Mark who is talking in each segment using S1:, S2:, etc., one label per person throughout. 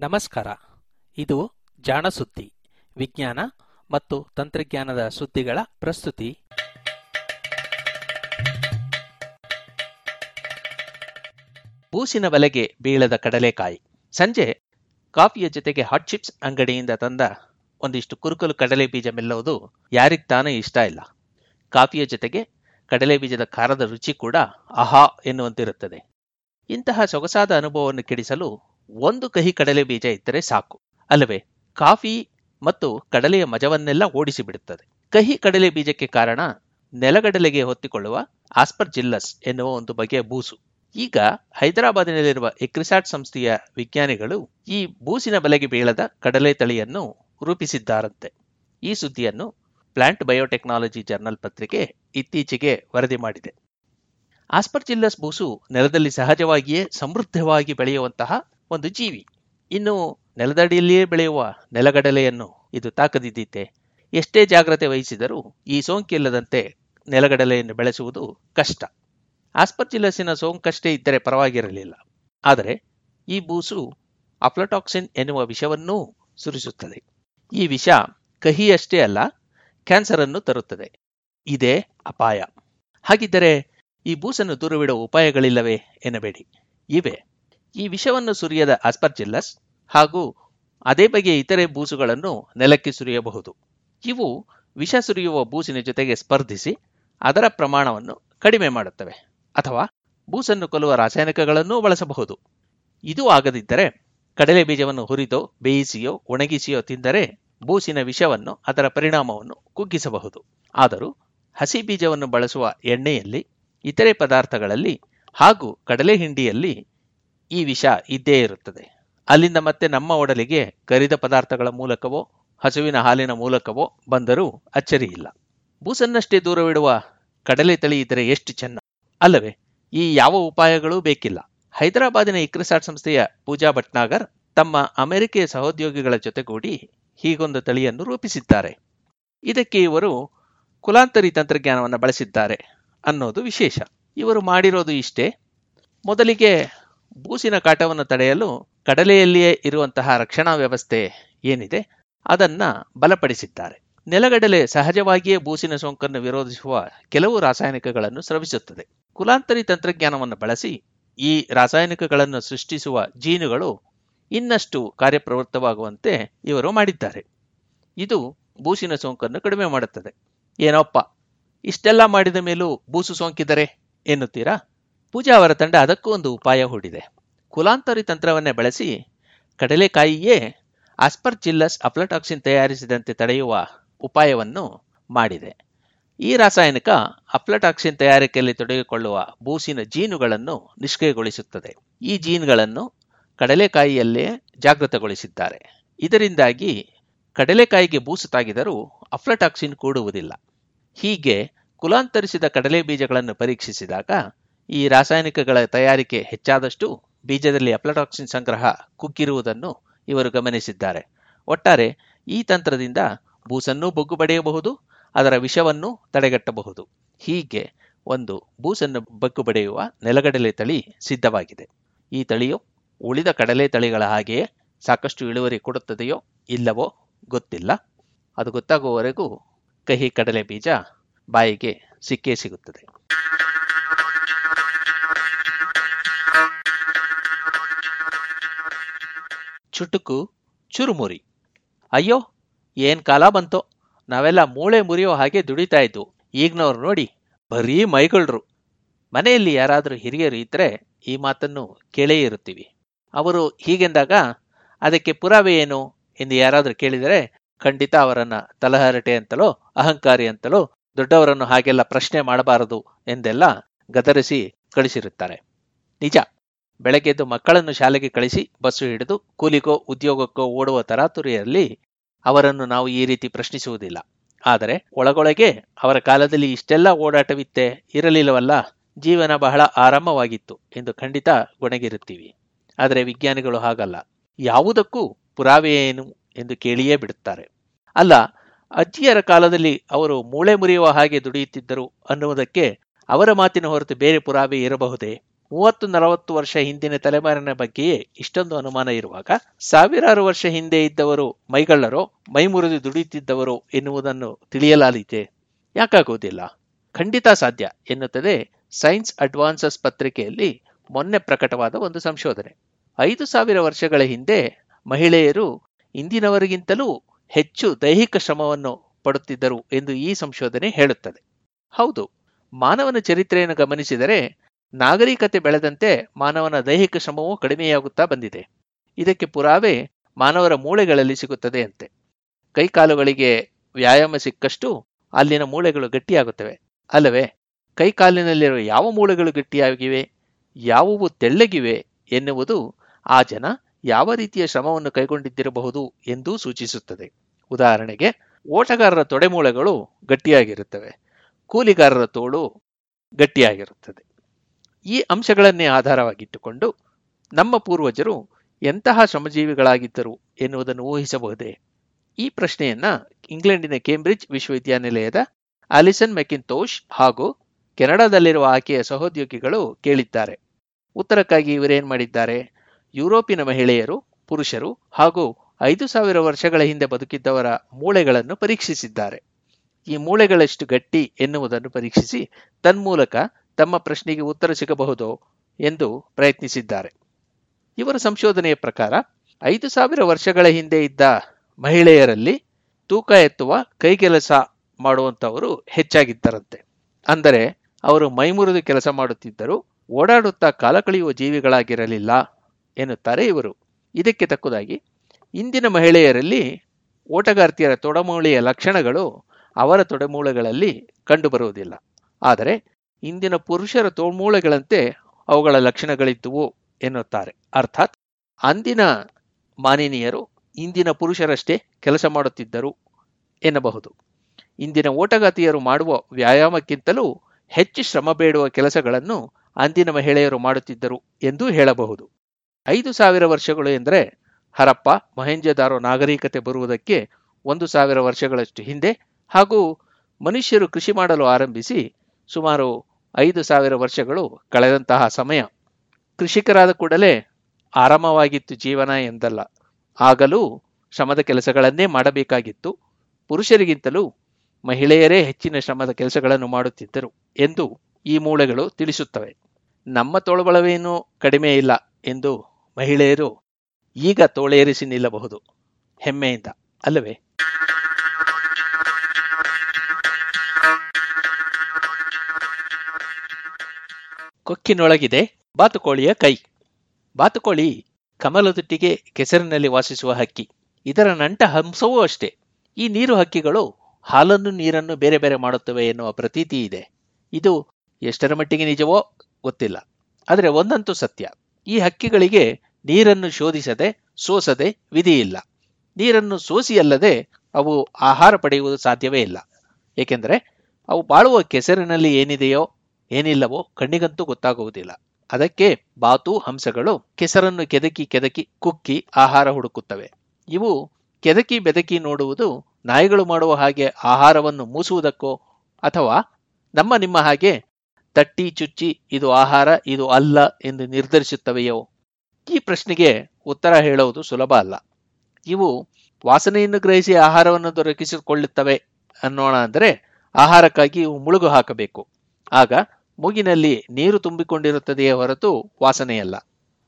S1: ನಮಸ್ಕಾರ. ಇದು ಜಾಣ ಸುದ್ದಿ ವಿಜ್ಞಾನ ಮತ್ತು ತಂತ್ರಜ್ಞಾನದ ಸುದ್ದಿಗಳ ಪ್ರಸ್ತುತಿ. ಬೂಸಿನ ಬಲೆಗೆ ಬೀಳದ ಕಡಲೆಕಾಯಿ. ಸಂಜೆ ಕಾಫಿಯ ಜೊತೆಗೆ ಹಾಟ್ ಚಿಪ್ಸ್ ಅಂಗಡಿಯಿಂದ ತಂದ ಒಂದಿಷ್ಟು ಕುರುಕಲು ಕಡಲೆ ಬೀಜ ಮೆಲ್ಲುವುದು ಯಾರಿಗ್ ತಾನೇ ಇಷ್ಟ ಇಲ್ಲ. ಕಾಫಿಯ ಜೊತೆಗೆ ಕಡಲೆ ಬೀಜದ ಖಾರದ ರುಚಿ ಕೂಡ ಅಹಾ ಎನ್ನುವಂತಿರುತ್ತದೆ. ಇಂತಹ ಸೊಗಸಾದ ಅನುಭವವನ್ನು ಕೆಡಿಸಲು ಒಂದು ಕಹಿ ಕಡಲೆ ಬೀಜ ಇದ್ದರೆ ಸಾಕು. ಅಲ್ಲವೇ, ಕಾಫಿ ಮತ್ತು ಕಡಲೆಯ ಮಜವನ್ನೆಲ್ಲ ಓಡಿಸಿಬಿಡುತ್ತದೆ ಕಹಿ ಕಡಲೆ ಬೀಜಕ್ಕೆ ಕಾರಣ ನೆಲಗಡಲೆಗೆ ಹೊತ್ತಿಕೊಳ್ಳುವ ಆಸ್ಪರ್ಜಿಲ್ಲಸ್ ಎನ್ನುವ ಒಂದು ಬಗೆಯ ಬೂಸು. ಈಗ ಹೈದರಾಬಾದಿನಲ್ಲಿರುವ ಎಕ್ರಿಸಾಟ್ ಸಂಸ್ಥೆಯ ವಿಜ್ಞಾನಿಗಳು ಈ ಬೂಸಿನ ಬಲೆಗೆ ಬೀಳದ ಕಡಲೆ ತಳಿಯನ್ನು ರೂಪಿಸಿದ್ದಾರಂತೆ. ಈ ಸುದ್ದಿಯನ್ನು ಪ್ಲಾಂಟ್ ಬಯೋಟೆಕ್ನಾಲಜಿ ಜರ್ನಲ್ ಪತ್ರಿಕೆ ಇತ್ತೀಚೆಗೆ ವರದಿ ಮಾಡಿದೆ. ಆಸ್ಪರ್ಜಿಲ್ಲಸ್ ಬೂಸು ನೆಲದಲ್ಲಿ ಸಹಜವಾಗಿಯೇ ಸಮೃದ್ಧವಾಗಿ ಬೆಳೆಯುವಂತಹ ಒಂದು ಜೀವಿ. ಇನ್ನು ನೆಲದಡಿಯಲ್ಲಿಯೇ ಬೆಳೆಯುವ ನೆಲಗಡಲೆಯನ್ನು ಇದು ತಾಕದಿದ್ದೀತೆ ಎಷ್ಟೇ ಜಾಗ್ರತೆ ವಹಿಸಿದರೂ ಈ ಸೋಂಕಿಲ್ಲದಂತೆ ನೆಲಗಡಲೆಯನ್ನು ಬೆಳೆಸುವುದು ಕಷ್ಟ. ಆಸ್ಪರ್ಜಿಲ್ಲಸಿನ ಸೋಂಕಷ್ಟೇ ಇದ್ದರೆ ಪರವಾಗಿರಲಿಲ್ಲ. ಆದರೆ ಈ ಬೂಸು ಅಫ್ಲಟಾಕ್ಸಿನ್ ಎನ್ನುವ ವಿಷವನ್ನೂ ಸುರಿಸುತ್ತದೆ. ಈ ವಿಷ ಕಹಿಯಷ್ಟೇ ಅಲ್ಲ ಕ್ಯಾನ್ಸರ್ ಅನ್ನು ತರುತ್ತದೆ. ಇದೇ ಅಪಾಯ. ಹಾಗಿದ್ದರೆ ಈ ಬೂಸನ್ನು ದೂರವಿಡುವ ಉಪಾಯಗಳಿಲ್ಲವೇ ಎನ್ನಬೇಡಿ. ಇವೆ ಈ ವಿಷವನ್ನು ಸುರಿಯದ ಆಸ್ಪರ್ಜಿಲ್ಲಸ್ ಹಾಗೂ ಅದೇ ಬಗೆಯ ಇತರೆ ಬೂಸುಗಳನ್ನು ನೆಲಕ್ಕೆ ಸುರಿಯಬಹುದು. ಇವು ವಿಷ ಸುರಿಯುವ ಬೂಸಿನ ಜೊತೆಗೆ ಸ್ಪರ್ಧಿಸಿ ಅದರ ಪ್ರಮಾಣವನ್ನು ಕಡಿಮೆ ಮಾಡುತ್ತವೆ. ಅಥವಾ ಬೂಸನ್ನು ಕೊಲ್ಲುವ ರಾಸಾಯನಿಕಗಳನ್ನೂ ಬಳಸಬಹುದು. ಇದು ಆಗದಿದ್ದರೆ ಕಡಲೆ ಬೀಜವನ್ನು ಹುರಿದೋ, ಬೇಯಿಸಿಯೋ, ಒಣಗಿಸಿಯೋ ತಿಂದರೆ ಬೂಸಿನ ವಿಷವನ್ನು ಅದರ ಪರಿಣಾಮವನ್ನು ಕುಗ್ಗಿಸಬಹುದು. ಆದರೂ ಹಸಿ ಬೀಜವನ್ನು ಬಳಸುವ ಎಣ್ಣೆಯಲ್ಲಿ, ಇತರೆ ಪದಾರ್ಥಗಳಲ್ಲಿ ಹಾಗೂ ಕಡಲೆ ಹಿಂಡಿಯಲ್ಲಿ ಈ ವಿಷ ಇದ್ದೇ ಇರುತ್ತದೆ. ಅಲ್ಲಿಂದ ಮತ್ತೆ ನಮ್ಮ ಒಡಲಿಗೆ ಕರಿದ ಪದಾರ್ಥಗಳ ಮೂಲಕವೋ, ಹಸುವಿನ ಹಾಲಿನ ಮೂಲಕವೋ ಬಂದರೂ ಅಚ್ಚರಿಯಿಲ್ಲ. ಬೂಸನ್ನಷ್ಟೇ ದೂರವಿಡುವ ಕಡಲೆ ತಳಿ ಇದ್ದರೆ ಎಷ್ಟು ಚೆನ್ನ. ಅಲ್ಲವೇ, ಈ ಯಾವ ಉಪಾಯಗಳೂ ಬೇಕಿಲ್ಲ. ಹೈದರಾಬಾದಿನ ಇಕ್ರಿಸಾಟ್ ಸಂಸ್ಥೆಯ ಪೂಜಾ ಭಟ್ನಾಗರ್ ತಮ್ಮ ಅಮೆರಿಕೆಯ ಸಹೋದ್ಯೋಗಿಗಳ ಜೊತೆಗೂಡಿ ಹೀಗೊಂದು ತಳಿಯನ್ನು ರೂಪಿಸಿದ್ದಾರೆ. ಇದಕ್ಕೆ ಇವರು ಕುಲಾಂತರಿ ತಂತ್ರಜ್ಞಾನವನ್ನು ಬಳಸಿದ್ದಾರೆ ಅನ್ನೋದು ವಿಶೇಷ. ಇವರು ಮಾಡಿರೋದು ಇಷ್ಟೇ. ಮೊದಲಿಗೆ ಬೂಸಿನ ಕಾಟವನ್ನು ತಡೆಯಲು ಕಡಲೆಯಲ್ಲಿಯೇ ಇರುವಂತಹ ರಕ್ಷಣಾ ವ್ಯವಸ್ಥೆ ಏನಿದೆ ಅದನ್ನ ಬಲಪಡಿಸಿದ್ದಾರೆ. ನೆಲಗಡಲೆ ಸಹಜವಾಗಿಯೇ ಬೂಸಿನ ಸೋಂಕನ್ನು ವಿರೋಧಿಸುವ ಕೆಲವು ರಾಸಾಯನಿಕಗಳನ್ನು ಸ್ರವಿಸುತ್ತದೆ. ಕುಲಾಂತರಿ ತಂತ್ರಜ್ಞಾನವನ್ನು ಬಳಸಿ ಈ ರಾಸಾಯನಿಕಗಳನ್ನು ಸೃಷ್ಟಿಸುವ ಜೀನುಗಳು ಇನ್ನಷ್ಟು ಕಾರ್ಯಪ್ರವೃತ್ತವಾಗುವಂತೆ ಇವರು ಮಾಡಿದ್ದಾರೆ. ಇದು ಬೂಸಿನ ಸೋಂಕನ್ನು ಕಡಿಮೆ ಮಾಡುತ್ತದೆ. ಏನೋಪ್ಪ, ಇಷ್ಟೆಲ್ಲ ಮಾಡಿದ ಮೇಲೂ ಬೂಸು ಸೋಂಕಿದರೆ ಎನ್ನುತ್ತೀರಾ? ಪೂಜಾ ಅವರ ತಂಡ ಅದಕ್ಕೂ ಒಂದು ಉಪಾಯ ಹೂಡಿದೆ. ಕುಲಾಂತರಿ ತಂತ್ರವನ್ನೇ ಬಳಸಿ ಕಡಲೆಕಾಯಿಯೇ ಆಸ್ಪರ್ಜಿಲ್ಲಸ್ ಅಫ್ಲಟಾಕ್ಸಿನ್ ತಯಾರಿಸಿದಂತೆ ತಡೆಯುವ ಉಪಾಯವನ್ನು ಮಾಡಿದೆ. ಈ ರಾಸಾಯನಿಕ ಅಫ್ಲಟಾಕ್ಸಿನ್ ತಯಾರಿಕೆಯಲ್ಲಿ ತೊಡಗಿಕೊಳ್ಳುವ ಬೂಸಿನ ಜೀನುಗಳನ್ನು ನಿಷ್ಕ್ರಿಯಗೊಳಿಸುತ್ತದೆ. ಈ ಜೀನ್ಗಳನ್ನು ಕಡಲೆಕಾಯಿಯಲ್ಲೇ ಜಾಗೃತಗೊಳಿಸಿದ್ದಾರೆ. ಇದರಿಂದಾಗಿ ಕಡಲೆಕಾಯಿಗೆ ಬೂಸು ತಾಗಿದರೂ ಅಫ್ಲಟಾಕ್ಸಿನ್ ಕೂಡುವುದಿಲ್ಲ. ಹೀಗೆ ಕುಲಾಂತರಿಸಿದ ಕಡಲೆ ಬೀಜಗಳನ್ನು ಪರೀಕ್ಷಿಸಿದಾಗ ಈ ರಾಸಾಯನಿಕಗಳ ತಯಾರಿಕೆ ಹೆಚ್ಚಾದಷ್ಟು ಬೀಜದಲ್ಲಿ ಅಪ್ಲಟಾಕ್ಸಿನ್ ಸಂಗ್ರಹ ಕುಗ್ಗಿರುವುದನ್ನು ಇವರು ಗಮನಿಸಿದ್ದಾರೆ. ಒಟ್ಟಾರೆ ಈ ತಂತ್ರದಿಂದ ಬೂಸನ್ನೂ ಬೊಗ್ಗು ಬಡಿಯಬಹುದು ಅದರ ವಿಷವನ್ನು ತಡೆಗಟ್ಟಬಹುದು. ಹೀಗೆ ಒಂದು ಬೂಸನ್ನು ಬಗ್ಗು ಬಡಿಯುವ ನೆಲಗಡಲೆ ತಳಿ ಸಿದ್ಧವಾಗಿದೆ. ಈ ತಳಿಯು ಉಳಿದ ಕಡಲೆ ತಳಿಗಳ ಹಾಗೆಯೇ ಸಾಕಷ್ಟು ಇಳುವರಿ ಕೊಡುತ್ತದೆಯೋ ಇಲ್ಲವೋ ಗೊತ್ತಿಲ್ಲ. ಅದು ಗೊತ್ತಾಗುವವರೆಗೂ ಕಹಿ ಕಡಲೆ ಬೀಜ ಬಾಯಿಗೆ ಸಿಕ್ಕೇ ಸಿಗುತ್ತದೆ. ಚುಟುಕು ಚುರುಮುರಿ. ಅಯ್ಯೋ, ಏನ್ ಕಾಲ ಬಂತೋ. ನಾವೆಲ್ಲ ಮೂಳೆ ಮುರಿಯೋ ಹಾಗೆ ದುಡಿತಾ ಇದ್ವು. ಈಗ್ನವ್ರು ನೋಡಿ ಬರೀ ಮೈಗಳ್ರು. ಮನೆಯಲ್ಲಿ ಯಾರಾದರೂ ಹಿರಿಯರು ಇದ್ರೆ ಈ ಮಾತನ್ನು ಕೇಳೇ ಇರುತ್ತೀವಿ. ಅವರು ಹೀಗೆಂದಾಗ, ಅದಕ್ಕೆ ಪುರಾವೆ ಏನು? ಎಂದು ಯಾರಾದರೂ ಕೇಳಿದರೆ, ಖಂಡಿತ ಅವರನ್ನ ತಲಹರಟೆ ಅಂತಲೋ, ಅಹಂಕಾರಿ ಅಂತಲೋ, ದೊಡ್ಡವರನ್ನು ಹಾಗೆಲ್ಲ ಪ್ರಶ್ನೆ ಮಾಡಬಾರದು ಎಂದೆಲ್ಲ ಗದರಿಸಿ ಕಳಿಸಿರುತ್ತಾರೆ. ನಿಜ. ಬೆಳಗ್ಗೆದ್ದು ಮಕ್ಕಳನ್ನು ಶಾಲೆಗೆ ಕಳಿಸಿ ಬಸ್ಸು ಹಿಡಿದು ಕೂಲಿಗೋ ಉದ್ಯೋಗಕ್ಕೋ ಓಡುವ ತರಾತುರಿಯಲ್ಲಿ ಅವರನ್ನು ನಾವು ಈ ರೀತಿ ಪ್ರಶ್ನಿಸುವುದಿಲ್ಲ. ಆದರೆ ಒಳಗೊಳಗೆ ಅವರ ಕಾಲದಲ್ಲಿ ಇಷ್ಟೆಲ್ಲ ಓಡಾಟವಿತ್ತೆ ಇರಲಿಲ್ಲವಲ್ಲ, ಜೀವನ ಬಹಳ ಆರಾಮವಾಗಿತ್ತು ಎಂದು ಖಂಡಿತ ಗೊಣಗಿರುತ್ತೀವಿ. ಆದರೆ ವಿಜ್ಞಾನಿಗಳು ಹಾಗಲ್ಲ. ಯಾವುದಕ್ಕೂ ಪುರಾವೆ ಏನು ಎಂದು ಕೇಳಿಯೇ ಬಿಡುತ್ತಾರೆ. ಅಲ್ಲ, ಅಜ್ಜಿಯರ ಕಾಲದಲ್ಲಿ ಅವರು ಮೂಳೆ ಮುರಿಯುವ ಹಾಗೆ ದುಡಿಯುತ್ತಿದ್ದರು ಅನ್ನುವುದಕ್ಕೆ ಅವರ ಮಾತಿನ ಹೊರತು ಬೇರೆ ಪುರಾವೆ ಇರಬಹುದೇ? ಮೂವತ್ತು ನಲವತ್ತು ವರ್ಷ ಹಿಂದಿನ ತಲೆಮಾರಿನ ಬಗ್ಗೆಯೇ ಇಷ್ಟೊಂದು ಅನುಮಾನ ಇರುವಾಗ ಸಾವಿರಾರು ವರ್ಷ ಹಿಂದೆ ಇದ್ದವರು ಮೈಗಳ್ಳರೋ, ಮೈ ಮುರಿದು ದುಡಿಯುತ್ತಿದ್ದವರು ಎನ್ನುವುದನ್ನು ತಿಳಿಯಲಾಲಿತೆ. ಯಾಕಾಗುವುದಿಲ್ಲ? ಖಂಡಿತ ಸಾಧ್ಯ ಎನ್ನುತ್ತದೆ ಸೈನ್ಸ್ ಅಡ್ವಾನ್ಸಸ್ ಪತ್ರಿಕೆಯಲ್ಲಿ ಮೊನ್ನೆ ಪ್ರಕಟವಾದ ಒಂದು ಸಂಶೋಧನೆ. ಐದು ಸಾವಿರ ವರ್ಷಗಳ ಹಿಂದೆ ಮಹಿಳೆಯರು ಇಂದಿನವರಿಗಿಂತಲೂ ಹೆಚ್ಚು ದೈಹಿಕ ಶ್ರಮವನ್ನು ಪಡುತ್ತಿದ್ದರು ಎಂದು ಈ ಸಂಶೋಧನೆ ಹೇಳುತ್ತದೆ. ಹೌದು, ಮಾನವನ ಚರಿತ್ರೆಯನ್ನು ಗಮನಿಸಿದರೆ ನಾಗರಿಕತೆ ಬೆಳೆದಂತೆ ಮಾನವನ ದೈಹಿಕ ಶ್ರಮವೂ ಕಡಿಮೆಯಾಗುತ್ತಾ ಬಂದಿದೆ. ಇದಕ್ಕೆ ಪುರಾವೆ ಮಾನವರ ಮೂಳೆಗಳಲ್ಲಿ ಸಿಗುತ್ತದೆ ಅಂತೆ. ಕೈಕಾಲುಗಳಿಗೆ ವ್ಯಾಯಾಮ ಸಿಕ್ಕಷ್ಟು ಅಲ್ಲಿನ ಮೂಳೆಗಳು ಗಟ್ಟಿಯಾಗುತ್ತವೆ. ಅಲ್ಲವೇ, ಕೈಕಾಲಿನಲ್ಲಿರುವ ಯಾವ ಮೂಳೆಗಳು ಗಟ್ಟಿಯಾಗಿವೆ, ಯಾವುವು ತೆಳ್ಳಗಿವೆ ಎನ್ನುವುದು ಆ ಜನ ಯಾವ ರೀತಿಯ ಶ್ರಮವನ್ನು ಕೈಗೊಂಡಿದ್ದಿರಬಹುದು ಎಂದೂ ಸೂಚಿಸುತ್ತದೆ. ಉದಾಹರಣೆಗೆ, ಓಟಗಾರರ ತೊಡೆಮೂಳೆಗಳು ಗಟ್ಟಿಯಾಗಿರುತ್ತವೆ, ಕೂಲಿಗಾರರ ತೋಳು ಗಟ್ಟಿಯಾಗಿರುತ್ತದೆ. ಈ ಅಂಶಗಳನ್ನೇ ಆಧಾರವಾಗಿಟ್ಟುಕೊಂಡು ನಮ್ಮ ಪೂರ್ವಜರು ಎಂತಹ ಶ್ರಮಜೀವಿಗಳಾಗಿದ್ದರು ಎನ್ನುವುದನ್ನು ಊಹಿಸಬಹುದೇ? ಈ ಪ್ರಶ್ನೆಯನ್ನ ಇಂಗ್ಲೆಂಡಿನ ಕೇಂಬ್ರಿಡ್ಜ್ ವಿಶ್ವವಿದ್ಯಾನಿಲಯದ ಅಲಿಸನ್ ಮೆಕಿಂತೋಷ್ ಹಾಗೂ ಕೆನಡಾದಲ್ಲಿರುವ ಆಕೆಯ ಸಹೋದ್ಯೋಗಿಗಳು ಕೇಳಿದ್ದಾರೆ. ಉತ್ತರಕ್ಕಾಗಿ ಇವರೇನ್ ಮಾಡಿದ್ದಾರೆ? ಯುರೋಪಿನ ಮಹಿಳೆಯರು, ಪುರುಷರು ಹಾಗೂ ಐದು ಸಾವಿರ ವರ್ಷಗಳ ಹಿಂದೆ ಬದುಕಿದ್ದವರ ಮೂಳೆಗಳನ್ನು ಪರೀಕ್ಷಿಸಿದ್ದಾರೆ. ಈ ಮೂಳೆಗಳಷ್ಟು ಗಟ್ಟಿ ಎನ್ನುವುದನ್ನು ಪರೀಕ್ಷಿಸಿ ತನ್ಮೂಲಕ ತಮ್ಮ ಪ್ರಶ್ನೆಗೆ ಉತ್ತರ ಸಿಗಬಹುದೋ ಎಂದು ಪ್ರಯತ್ನಿಸಿದ್ದಾರೆ. ಇವರ ಸಂಶೋಧನೆಯ ಪ್ರಕಾರ, ಐದು ಸಾವಿರ ವರ್ಷಗಳ ಹಿಂದೆ ಇದ್ದ ಮಹಿಳೆಯರಲ್ಲಿ ತೂಕ ಎತ್ತುವ ಕೈಗೆಲಸ ಮಾಡುವಂಥವರು ಹೆಚ್ಚಾಗಿದ್ದರಂತೆ. ಅಂದರೆ, ಅವರು ಮೈಮುರಿದು ಕೆಲಸ ಮಾಡುತ್ತಿದ್ದರು ಓಡಾಡುತ್ತಾ ಕಾಲ ಕಳೆಯುವ ಜೀವಿಗಳಾಗಿರಲಿಲ್ಲ ಎನ್ನುತ್ತಾರೆ ಇವರು. ಇದಕ್ಕೆ ತಕ್ಕುದಾಗಿ, ಇಂದಿನ ಮಹಿಳೆಯರಲ್ಲಿ ಓಟಗಾರ್ತಿಯರ ತೊಡಮೂಳೆಯ ಲಕ್ಷಣಗಳು ಅವರ ತೊಡೆಮೂಳೆಗಳಲ್ಲಿ ಕಂಡುಬರುವುದಿಲ್ಲ. ಆದರೆ ಇಂದಿನ ಪುರುಷರ ತೋಳ್ಮೂಳೆಗಳಂತೆ ಅವುಗಳ ಲಕ್ಷಣಗಳಿದ್ದುವು ಎನ್ನುತ್ತಾರೆ. ಅರ್ಥಾತ್ ಅಂದಿನ ಮಾನಿನಿಯರು ಇಂದಿನ ಪುರುಷರಷ್ಟೇ ಕೆಲಸ ಮಾಡುತ್ತಿದ್ದರು ಎನ್ನಬಹುದು. ಇಂದಿನ ಓಟಗಾತಿಯರು ಮಾಡುವ ವ್ಯಾಯಾಮಕ್ಕಿಂತಲೂ ಹೆಚ್ಚು ಶ್ರಮ ಬೇಡುವ ಕೆಲಸಗಳನ್ನು ಅಂದಿನ ಮಹಿಳೆಯರು ಮಾಡುತ್ತಿದ್ದರು ಎಂದು ಹೇಳಬಹುದು. ಐದು ಸಾವಿರ ವರ್ಷಗಳು ಎಂದರೆ ಹರಪ್ಪ ಮಹೇಂಜದಾರೋ ನಾಗರಿಕತೆ ಬರುವುದಕ್ಕೆ ಒಂದು ಸಾವಿರ ವರ್ಷಗಳಷ್ಟು ಹಿಂದೆ ಹಾಗೂ ಮನುಷ್ಯರು ಕೃಷಿ ಮಾಡಲು ಆರಂಭಿಸಿ ಸುಮಾರು ಐದು ಸಾವಿರ ವರ್ಷಗಳು ಕಳೆದಂತಹ ಸಮಯ. ಕೃಷಿಕರಾದ ಕೂಡಲೇ ಆರಾಮವಾಗಿತ್ತು ಜೀವನ ಎಂದಲ್ಲ. ಆಗಲೂ ಶ್ರಮದ ಕೆಲಸಗಳನ್ನೇ ಮಾಡಬೇಕಾಗಿತ್ತು. ಪುರುಷರಿಗಿಂತಲೂ ಮಹಿಳೆಯರೇ ಹೆಚ್ಚಿನ ಶ್ರಮದ ಕೆಲಸಗಳನ್ನು ಮಾಡುತ್ತಿದ್ದರು ಎಂದು ಈ ಮೂಳೆಗಳು ತಿಳಿಸುತ್ತವೆ. ನಮ್ಮ ತೋಳುಬಳವೇನೂ ಕಡಿಮೆ ಇಲ್ಲ ಎಂದು ಮಹಿಳೆಯರು ಈಗ ತೋಳೇರಿಸಿ ನಿಲ್ಲಬಹುದು. ಹೆಮ್ಮೆಯಿಂದ, ಅಲ್ಲವೇ? ಕೊಕ್ಕಿನೊಳಗಿದೆ. ಬಾತುಕೋಳಿಯ ಕೈ. ಬಾತುಕೋಳಿ ಕಮಲದೊಟ್ಟಿಗೆ ಕೆಸರಿನಲ್ಲಿ ವಾಸಿಸುವ ಹಕ್ಕಿ. ಇದರ ನಂಟ ಹಂಸವೂ ಅಷ್ಟೇ. ಈ ನೀರು ಹಕ್ಕಿಗಳು ಹಾಲನ್ನು ನೀರನ್ನು ಬೇರೆ ಬೇರೆ ಮಾಡುತ್ತವೆ ಎನ್ನುವ ಪ್ರತೀತಿ ಇದೆ. ಇದು ಎಷ್ಟರ ಮಟ್ಟಿಗೆ ನಿಜವೋ ಗೊತ್ತಿಲ್ಲ. ಆದರೆ ಒಂದಂತೂ ಸತ್ಯ. ಈ ಹಕ್ಕಿಗಳಿಗೆ ನೀರನ್ನು ಶೋಧಿಸದೆ, ಸೋಸದೆ ವಿಧಿಯಿಲ್ಲ ನೀರನ್ನು ಸೋಸಿಯಲ್ಲದೆ ಅವು ಆಹಾರ ಪಡೆಯುವುದು ಸಾಧ್ಯವೇ ಇಲ್ಲ. ಏಕೆಂದರೆ ಅವು ಬಾಳುವ ಕೆಸರಿನಲ್ಲಿ ಏನಿದೆಯೋ ಏನಿಲ್ಲವೋ ಕಣ್ಣಿಗಂತೂ ಗೊತ್ತಾಗುವುದಿಲ್ಲ. ಅದಕ್ಕೆ ಬಾತು ಹಂಸಗಳು ಕೆಸರನ್ನು ಕೆದಕಿ ಕೆದಕಿ ಕುಕ್ಕಿ ಆಹಾರ ಹುಡುಕುತ್ತವೆ. ಇವು ಕೆದಕಿ ಬೆದಕಿ ನೋಡುವುದು ನಾಯಿಗಳು ಮಾಡುವ ಹಾಗೆ ಆಹಾರವನ್ನು ಮೂಸುವುದಕ್ಕೋ ಅಥವಾ ನಮ್ಮ ನಿಮ್ಮ ಹಾಗೆ ತಟ್ಟಿ ಚುಚ್ಚಿ ಇದು ಆಹಾರ, ಇದು ಅಲ್ಲ ಎಂದು ನಿರ್ಧರಿಸುತ್ತವೆಯೋ? ಈ ಪ್ರಶ್ನೆಗೆ ಉತ್ತರ ಹೇಳುವುದು ಸುಲಭ ಅಲ್ಲ. ಇವು ವಾಸನೆಯನ್ನು ಗ್ರಹಿಸಿ ಆಹಾರವನ್ನು ದೊರಕಿಸಿಕೊಳ್ಳುತ್ತವೆ ಅನ್ನೋಣ ಅಂದರೆ ಆಹಾರಕ್ಕಾಗಿ ಇವು ಮುಳುಗು ಹಾಕಬೇಕು. ಆಗ ಮೂಗಿನಲ್ಲಿ ನೀರು ತುಂಬಿಕೊಂಡಿರುತ್ತದೆಯೇ ಹೊರತು ವಾಸನೆಯಲ್ಲ.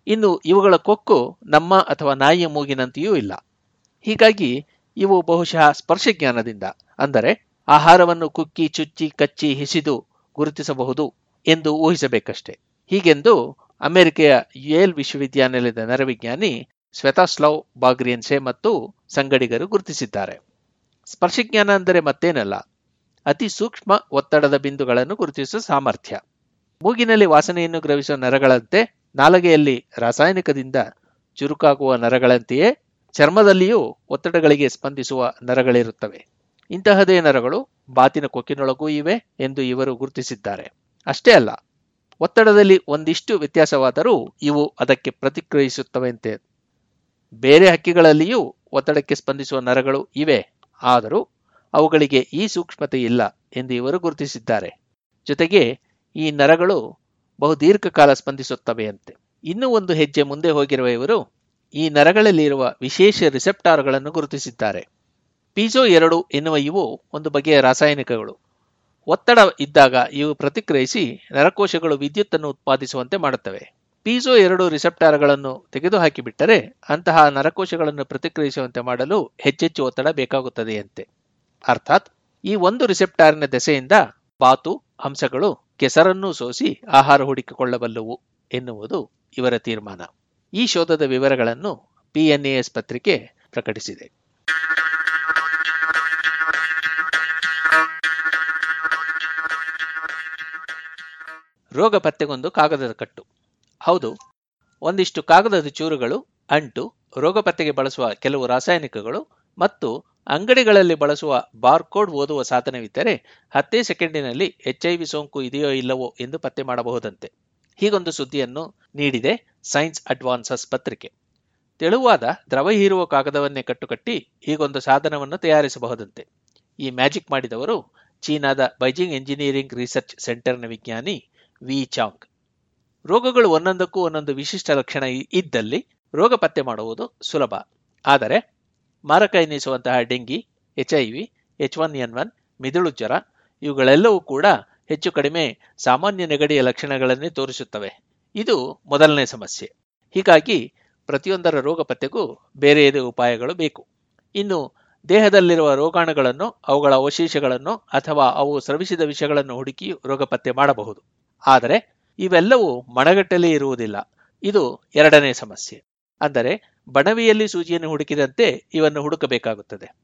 S1: ಇನ್ನು ಇವುಗಳ ಕೊಕ್ಕು ನಮ್ಮ ಅಥವಾ ನಾಯಿಯ ಮೂಗಿನಂತೆಯೂ ಇಲ್ಲ. ಹೀಗಾಗಿ ಇವು ಬಹುಶಃ ಸ್ಪರ್ಶಜ್ಞಾನದಿಂದ, ಅಂದರೆ ಆಹಾರವನ್ನು ಕುಕ್ಕಿ, ಚುಚ್ಚಿ, ಕಚ್ಚಿ, ಹಿಸಿದು ಗುರುತಿಸಬಹುದು ಎಂದು ಊಹಿಸಬೇಕಷ್ಟೆ. ಹೀಗೆಂದು ಅಮೆರಿಕೆಯ ಯುಎಲ್ ವಿಶ್ವವಿದ್ಯಾನಿಲಯದ ನರವಿಜ್ಞಾನಿ ಸ್ವೆತಾಸ್ಲವ್ ಬಾಗ್ರಿಯನ್ಸೆ ಮತ್ತು ಸಂಗಡಿಗರು ಗುರುತಿಸಿದ್ದಾರೆ. ಸ್ಪರ್ಶಜ್ಞಾನ ಅಂದರೆ ಮತ್ತೇನಲ್ಲ ಅತಿ ಸೂಕ್ಷ್ಮ ಒತ್ತಡದ ಬಿಂದುಗಳನ್ನು ಗುರುತಿಸುವ ಸಾಮರ್ಥ್ಯ. ಮೂಗಿನಲ್ಲಿ ವಾಸನೆಯನ್ನು ಗ್ರಹಿಸುವ ನರಗಳಂತೆ ನಾಲಗೆಯಲ್ಲಿ ರಾಸಾಯನಿಕದಿಂದ ಚುರುಕಾಗುವ ನರಗಳಂತೆಯೇ ಚರ್ಮದಲ್ಲಿಯೂ ಒತ್ತಡಗಳಿಗೆ ಸ್ಪಂದಿಸುವ ನರಗಳಿರುತ್ತವೆ. ಇಂತಹದೇ ನರಗಳು ಬಾತಿನ ಕೊಕ್ಕಿನೊಳಗೂ ಇವೆ ಎಂದು ಇವರು ಗುರುತಿಸಿದ್ದಾರೆ. ಅಷ್ಟೇ ಅಲ್ಲ, ಒತ್ತಡದಲ್ಲಿ ಒಂದಿಷ್ಟು ವ್ಯತ್ಯಾಸವಾದರೂ ಇವು ಅದಕ್ಕೆ ಪ್ರತಿಕ್ರಿಯಿಸುತ್ತವೆಂತೆ. ಬೇರೆ ಹಕ್ಕಿಗಳಲ್ಲಿಯೂ ಒತ್ತಡಕ್ಕೆ ಸ್ಪಂದಿಸುವ ನರಗಳು ಇವೆ, ಆದರೂ ಅವುಗಳಿಗೆ ಈ ಸೂಕ್ಷ್ಮತೆ ಇಲ್ಲ ಎಂದು ಇವರು ಗುರುತಿಸಿದ್ದಾರೆ. ಜೊತೆಗೆ ಈ ನರಗಳು ಬಹುದೀರ್ಘಕಾಲ ಸ್ಪಂದಿಸುತ್ತವೆಯಂತೆ. ಇನ್ನೂ ಒಂದು ಹೆಜ್ಜೆ ಮುಂದೆ ಹೋಗಿರುವ ಇವರು ಈ ನರಗಳಲ್ಲಿರುವ ವಿಶೇಷ ರಿಸೆಪ್ಟಾರ್ಗಳನ್ನು ಗುರುತಿಸಿದ್ದಾರೆ. ಪೀಜೋ ಎರಡು ಎನ್ನುವ ಇವು ಒಂದು ಬಗೆಯ ರಾಸಾಯನಿಕಗಳು. ಒತ್ತಡ ಇದ್ದಾಗ ಇವು ಪ್ರತಿಕ್ರಿಯಿಸಿ ನರಕೋಶಗಳು ವಿದ್ಯುತ್ತನ್ನು ಉತ್ಪಾದಿಸುವಂತೆ ಮಾಡುತ್ತವೆ. ಪೀಜೋ ಎರಡು ರಿಸೆಪ್ಟಾರ್ಗಳನ್ನು ತೆಗೆದುಹಾಕಿಬಿಟ್ಟರೆ ಅಂತಹ ನರಕೋಶಗಳನ್ನು ಪ್ರತಿಕ್ರಿಯಿಸುವಂತೆ ಮಾಡಲು ಹೆಚ್ಚೆಚ್ಚು ಒತ್ತಡ ಬೇಕಾಗುತ್ತದೆಯಂತೆ. ಅರ್ಥಾತ್ ಈ ಒಂದು ರಿಸೆಪ್ಟಾರಿನ ದೆಸೆಯಿಂದ ಬಾತು, ಹಂಸಗಳು, ಕೆಸರನ್ನು ಸೋಸಿ ಆಹಾರ ಹುಡುಕಿಕೊಳ್ಳಬಲ್ಲವು ಎನ್ನುವುದು ಇವರ ತೀರ್ಮಾನ. ಈ ಶೋಧದ ವಿವರಗಳನ್ನು ಪಿಎನ್ಎಎಸ್ ಪತ್ರಿಕೆ ಪ್ರಕಟಿಸಿದೆ. ರೋಗ ಪತ್ತೆಗೊಂದು ಕಾಗದದ ಕಟ್ಟು. ಹೌದು, ಒಂದಿಷ್ಟು ಕಾಗದದ ಚೂರುಗಳು, ಅಂಟು, ರೋಗ ಪತ್ತೆಗೆ ಬಳಸುವ ಕೆಲವು ರಾಸಾಯನಿಕಗಳು ಮತ್ತು ಅಂಗಡಿಗಳಲ್ಲಿ ಬಳಸುವ ಬಾರ್ಕೋಡ್ ಓದುವ ಸಾಧನವಿದ್ದರೆ ಹತ್ತೇ ಸೆಕೆಂಡಿನಲ್ಲಿ ಎಚ್ಐವಿ ಸೋಂಕು ಇದೆಯೋ ಇಲ್ಲವೋ ಎಂದು ಪತ್ತೆ ಮಾಡಬಹುದಂತೆ. ಹೀಗೊಂದು ಸುದ್ದಿಯನ್ನು ನೀಡಿದೆ ಸೈನ್ಸ್ ಅಡ್ವಾನ್ಸಸ್ ಪತ್ರಿಕೆ. ತೆಳುವಾದ ದ್ರವ ಹೀರುವ ಕಾಗದವನ್ನೇ ಕಟ್ಟುಕಟ್ಟಿ ಹೀಗೊಂದು ಸಾಧನವನ್ನು ತಯಾರಿಸಬಹುದಂತೆ. ಈ ಮ್ಯಾಜಿಕ್ ಮಾಡಿದವರು ಚೀನಾದ ಬೈಜಿಂಗ್ ಎಂಜಿನಿಯರಿಂಗ್ ರಿಸರ್ಚ್ ಸೆಂಟರ್ನ ವಿಜ್ಞಾನಿ ವಿ ಚಾಂಗ್. ರೋಗಗಳು ಒಂದೊಂದಕ್ಕೂ ಒಂದೊಂದು ವಿಶಿಷ್ಟ ಲಕ್ಷಣ ಇದ್ದಲ್ಲಿ ರೋಗ ಪತ್ತೆ ಮಾಡುವುದು ಸುಲಭ. ಆದರೆ ಮಾರಕ ಎನಿಸುವಂತಹ dengue HIV H one N one, ಮಿದುಳು ಜ್ವರ, ಇವುಗಳೆಲ್ಲವೂ ಕೂಡ ಹೆಚ್ಚು ಕಡಿಮೆ ಸಾಮಾನ್ಯ ನೆಗಡಿಯ ಲಕ್ಷಣಗಳನ್ನೇ ತೋರಿಸುತ್ತವೆ. ಇದು ಮೊದಲನೇ ಸಮಸ್ಯೆ. ಹೀಗಾಗಿ ಪ್ರತಿಯೊಂದರ ರೋಗ ಪತ್ತೆಗೂ ಬೇರೆಯದೇ ಉಪಾಯಗಳು ಬೇಕು. ಇನ್ನು ದೇಹದಲ್ಲಿರುವ ರೋಗಾಣುಗಳನ್ನು, ಅವುಗಳ ಅವಶೇಷಗಳನ್ನು ಅಥವಾ ಅವು ಸ್ರವಿಸಿದ ವಿಷಯಗಳನ್ನು ಹುಡುಕಿ ರೋಗ ಪತ್ತೆ ಮಾಡಬಹುದು. ಆದರೆ ಇವೆಲ್ಲವೂ ಮಣಗಟ್ಟಲೇ ಇರುವುದಿಲ್ಲ. ಇದು ಎರಡನೇ ಸಮಸ್ಯೆ. ಅಂದರೆ ಬಣವಿಯಲ್ಲಿ ಸೂಜಿಯನ್ನು ಹುಡುಕಿದಂತೆ ಇವನ್ನು ಹುಡುಕಬೇಕಾಗುತ್ತದೆ.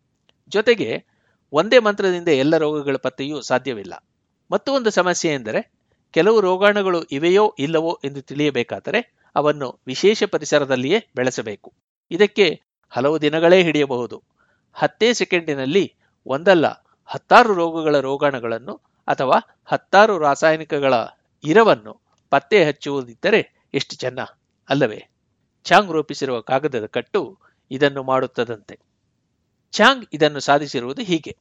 S1: ಜೊತೆಗೆ ಒಂದೇ ಮಂತ್ರದಿಂದ ಎಲ್ಲ ರೋಗಗಳ ಪತ್ತೆಯೂ ಸಾಧ್ಯವಿಲ್ಲ. ಮತ್ತು ಒಂದು ಸಮಸ್ಯೆ ಎಂದರೆ, ಕೆಲವು ರೋಗಾಣುಗಳು ಇವೆಯೋ ಇಲ್ಲವೋ ಎಂದು ತಿಳಿಯಬೇಕಾದರೆ ಅವನ್ನು ವಿಶೇಷ ಪರಿಸರದಲ್ಲಿಯೇ ಬೆಳೆಸಬೇಕು. ಇದಕ್ಕೆ ಹಲವು ದಿನಗಳೇ ಹಿಡಿಯಬಹುದು. ಹತ್ತೇ ಸೆಕೆಂಡಿನಲ್ಲಿ ಒಂದಲ್ಲ, ಹತ್ತಾರು ರೋಗಗಳ ರೋಗಾಣುಗಳನ್ನು ಅಥವಾ ಹತ್ತಾರು ರಾಸಾಯನಿಕಗಳ ಇರವನ್ನು ಪತ್ತೆ ಹಚ್ಚುವುದಿದ್ದರೆ ಎಷ್ಟು ಚೆನ್ನ? ಅಲ್ಲವೇ? ಚಾಂಗ್ ರೂಪಿಸಿರುವ ಕಾಗದದ ಕಟ್ಟು ಇದನ್ನು ಮಾಡುತ್ತದಂತೆ. ಚಾಂಗ್ ಇದನ್ನು ಸಾಧಿಸಿರುವುದು ಹೀಗೆ.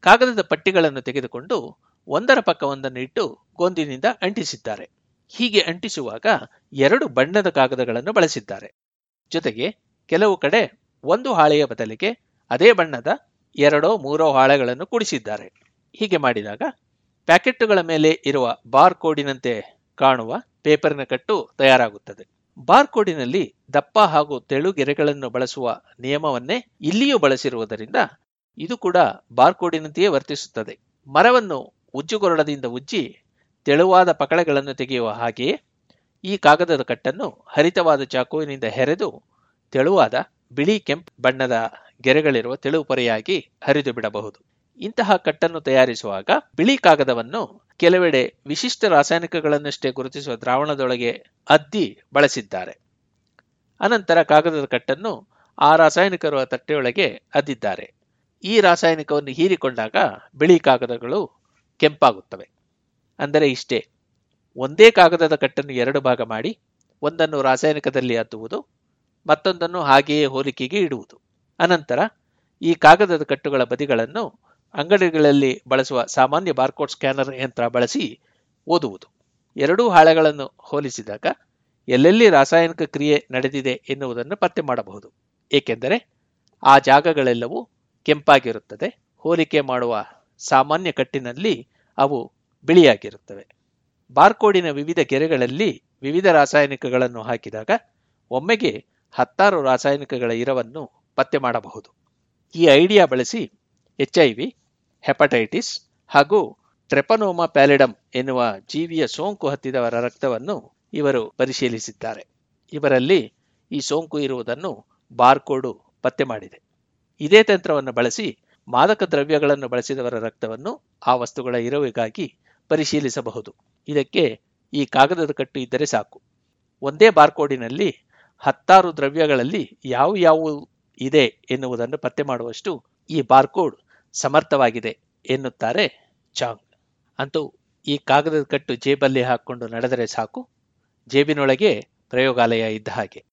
S1: ಕಾಗದದ ಪಟ್ಟಿಗಳನ್ನು ತೆಗೆದುಕೊಂಡು ಒಂದರ ಪಕ್ಕ ಒಂದನ್ನು ಇಟ್ಟು ಗೊಂದಿನಿಂದ ಅಂಟಿಸಿದ್ದಾರೆ. ಹೀಗೆ ಅಂಟಿಸುವಾಗ ಎರಡು ಬಣ್ಣದ ಕಾಗದಗಳನ್ನು ಬಳಸಿದ್ದಾರೆ. ಜೊತೆಗೆ ಕೆಲವು ಕಡೆ ಒಂದು ಹಾಳೆಯ ಬದಲಿಗೆ ಅದೇ ಬಣ್ಣದ ಎರಡೋ ಮೂರೋ ಹಾಳೆಗಳನ್ನು ಕೂಡಿಸಿದ್ದಾರೆ. ಹೀಗೆ ಮಾಡಿದಾಗ ಪ್ಯಾಕೆಟ್ಟುಗಳ ಮೇಲೆ ಇರುವ ಬಾರ್ ಕೋಡಿನಂತೆ ಕಾಣುವ ಪೇಪರ್ನ ಕಟ್ಟು ತಯಾರಾಗುತ್ತದೆ. ಬಾರ್ ಕೋಡಿನಲ್ಲಿ ದಪ್ಪ ಹಾಗೂ ತೆಳು ಗೆರೆಗಳನ್ನು ಬಳಸುವ ನಿಯಮವನ್ನೇ ಇಲ್ಲಿಯೂ ಬಳಸಿರುವುದರಿಂದ ಇದು ಕೂಡ ಬಾರ್ಕೋಡಿನಂತೆಯೇ ವರ್ತಿಸುತ್ತದೆ. ಮರವನ್ನು ಉಜ್ಜುಗೊರಳದಿಂದ ಉಜ್ಜಿ ತೆಳುವಾದ ಪಕಳೆಗಳನ್ನು ತೆಗೆಯುವ ಹಾಗೆಯೇ ಈ ಕಾಗದದ ಕಟ್ಟನ್ನು ಹರಿತವಾದ ಚಾಕುವಿನಿಂದ ಹೆರೆದು ತೆಳುವಾದ ಬಿಳಿ ಕೆಂಪು ಬಣ್ಣದ ಗೆರೆಗಳಿರುವ ತೆಳು ಪೊರೆಯಾಗಿ ಹರಿದು ಬಿಡಬಹುದು ಇಂತಹ ಕಟ್ಟನ್ನು ತಯಾರಿಸುವಾಗ ಬಿಳಿ ಕಾಗದವನ್ನು ಕೆಲವೆಡೆ ವಿಶಿಷ್ಟ ರಾಸಾಯನಿಕಗಳನ್ನಷ್ಟೇ ಗುರುತಿಸುವ ದ್ರಾವಣದೊಳಗೆ ಅದ್ದಿ ಬಳಸಿದ್ದಾರೆ. ಅನಂತರ ಕಾಗದದ ಕಟ್ಟನ್ನು ಆ ರಾಸಾಯನಿಕರುವ ತಟ್ಟೆಯೊಳಗೆ ಅದ್ದಿದ್ದಾರೆ. ಈ ರಾಸಾಯನಿಕವನ್ನು ಹೀರಿಕೊಂಡಾಗ ಬಿಳಿ ಕಾಗದಗಳು ಕೆಂಪಾಗುತ್ತವೆ. ಅಂದರೆ ಇಷ್ಟೇ, ಒಂದೇ ಕಾಗದದ ಕಟ್ಟನ್ನು ಎರಡು ಭಾಗ ಮಾಡಿ ಒಂದನ್ನು ರಾಸಾಯನಿಕದಲ್ಲಿ ಅದ್ದುವುದು, ಮತ್ತೊಂದನ್ನು ಹಾಗೆಯೇ ಹೋಲಿಕೆಗೆ ಇಡುವುದು. ಅನಂತರ ಈ ಕಾಗದದ ಕಟ್ಟುಗಳ ಬದಿಗಳನ್ನು ಅಂಗಡಿಗಳಲ್ಲಿ ಬಳಸುವ ಸಾಮಾನ್ಯ ಬಾರ್ಕೋಡ್ ಸ್ಕ್ಯಾನರ್ ಯಂತ್ರ ಬಳಸಿ ಓದುವುದು. ಎರಡೂ ಹಾಳೆಗಳನ್ನು ಹೋಲಿಸಿದಾಗ ಎಲ್ಲೆಲ್ಲಿ ರಾಸಾಯನಿಕ ಕ್ರಿಯೆ ನಡೆದಿದೆ ಎನ್ನುವುದನ್ನು ಪತ್ತೆ ಮಾಡಬಹುದು. ಏಕೆಂದರೆ ಆ ಜಾಗಗಳೆಲ್ಲವೂ ಕೆಂಪಾಗಿರುತ್ತದೆ. ಹೋಲಿಕೆ ಮಾಡುವ ಸಾಮಾನ್ಯ ಕಟ್ಟಿನಲ್ಲಿ ಅವು ಬಿಳಿಯಾಗಿರುತ್ತವೆ. ಬಾರ್ಕೋಡಿನ ವಿವಿಧ ಗೆರೆಗಳಲ್ಲಿ ವಿವಿಧ ರಾಸಾಯನಿಕಗಳನ್ನು ಹಾಕಿದಾಗ ಒಮ್ಮೆಗೆ ಹತ್ತಾರು ರಾಸಾಯನಿಕಗಳ ಇರವನ್ನು ಪತ್ತೆ ಮಾಡಬಹುದು. ಈ ಐಡಿಯಾ ಬಳಸಿ ಎಚ್ಐವಿ ಹೆಪಟೈಟಿಸ್ ಹಾಗೂ ಟ್ರೆಪನೋಮಾ ಪ್ಯಾಲಿಡಮ್ ಎನ್ನುವ ಜೀವಿಯ ಸೋಂಕು ಹತ್ತಿದವರ ರಕ್ತವನ್ನು ಇವರು ಪರಿಶೀಲಿಸಿದ್ದಾರೆ. ಇವರಲ್ಲಿ ಈ ಸೋಂಕು ಇರುವುದನ್ನು ಬಾರ್ಕೋಡು ಪತ್ತೆ ಮಾಡಿದೆ. ಇದೇ ತಂತ್ರವನ್ನು ಬಳಸಿ ಮಾದಕ ದ್ರವ್ಯಗಳನ್ನು ಬಳಸಿದವರ ರಕ್ತವನ್ನು ಆ ವಸ್ತುಗಳ ಇರುವಿಗಾಗಿ ಪರಿಶೀಲಿಸಬಹುದು. ಇದಕ್ಕೆ ಈ ಕಾಗದದ ಕಟ್ಟು ಇದ್ದರೆ ಸಾಕು. ಒಂದೇ ಬಾರ್ಕೋಡಿನಲ್ಲಿ ಹತ್ತಾರು ದ್ರವ್ಯಗಳಲ್ಲಿ ಯಾವ ಯಾವ ಇದೆ ಎನ್ನುವುದನ್ನು ಪತ್ತೆ ಮಾಡುವಷ್ಟು ಈ ಬಾರ್ಕೋಡ್ ಸಮರ್ಥವಾಗಿದೆ ಎನ್ನುತ್ತಾರೆ ಚಾಂಗ್. ಅಂತೂ ಈ ಕಾಗದದ ಕಟ್ಟು ಜೇಬಲ್ಲಿ ಹಾಕ್ಕೊಂಡು ನಡೆದರೆ ಸಾಕು, ಜೇಬಿನೊಳಗೆ ಪ್ರಯೋಗಾಲಯ ಇದ್ದ ಹಾಗೆ.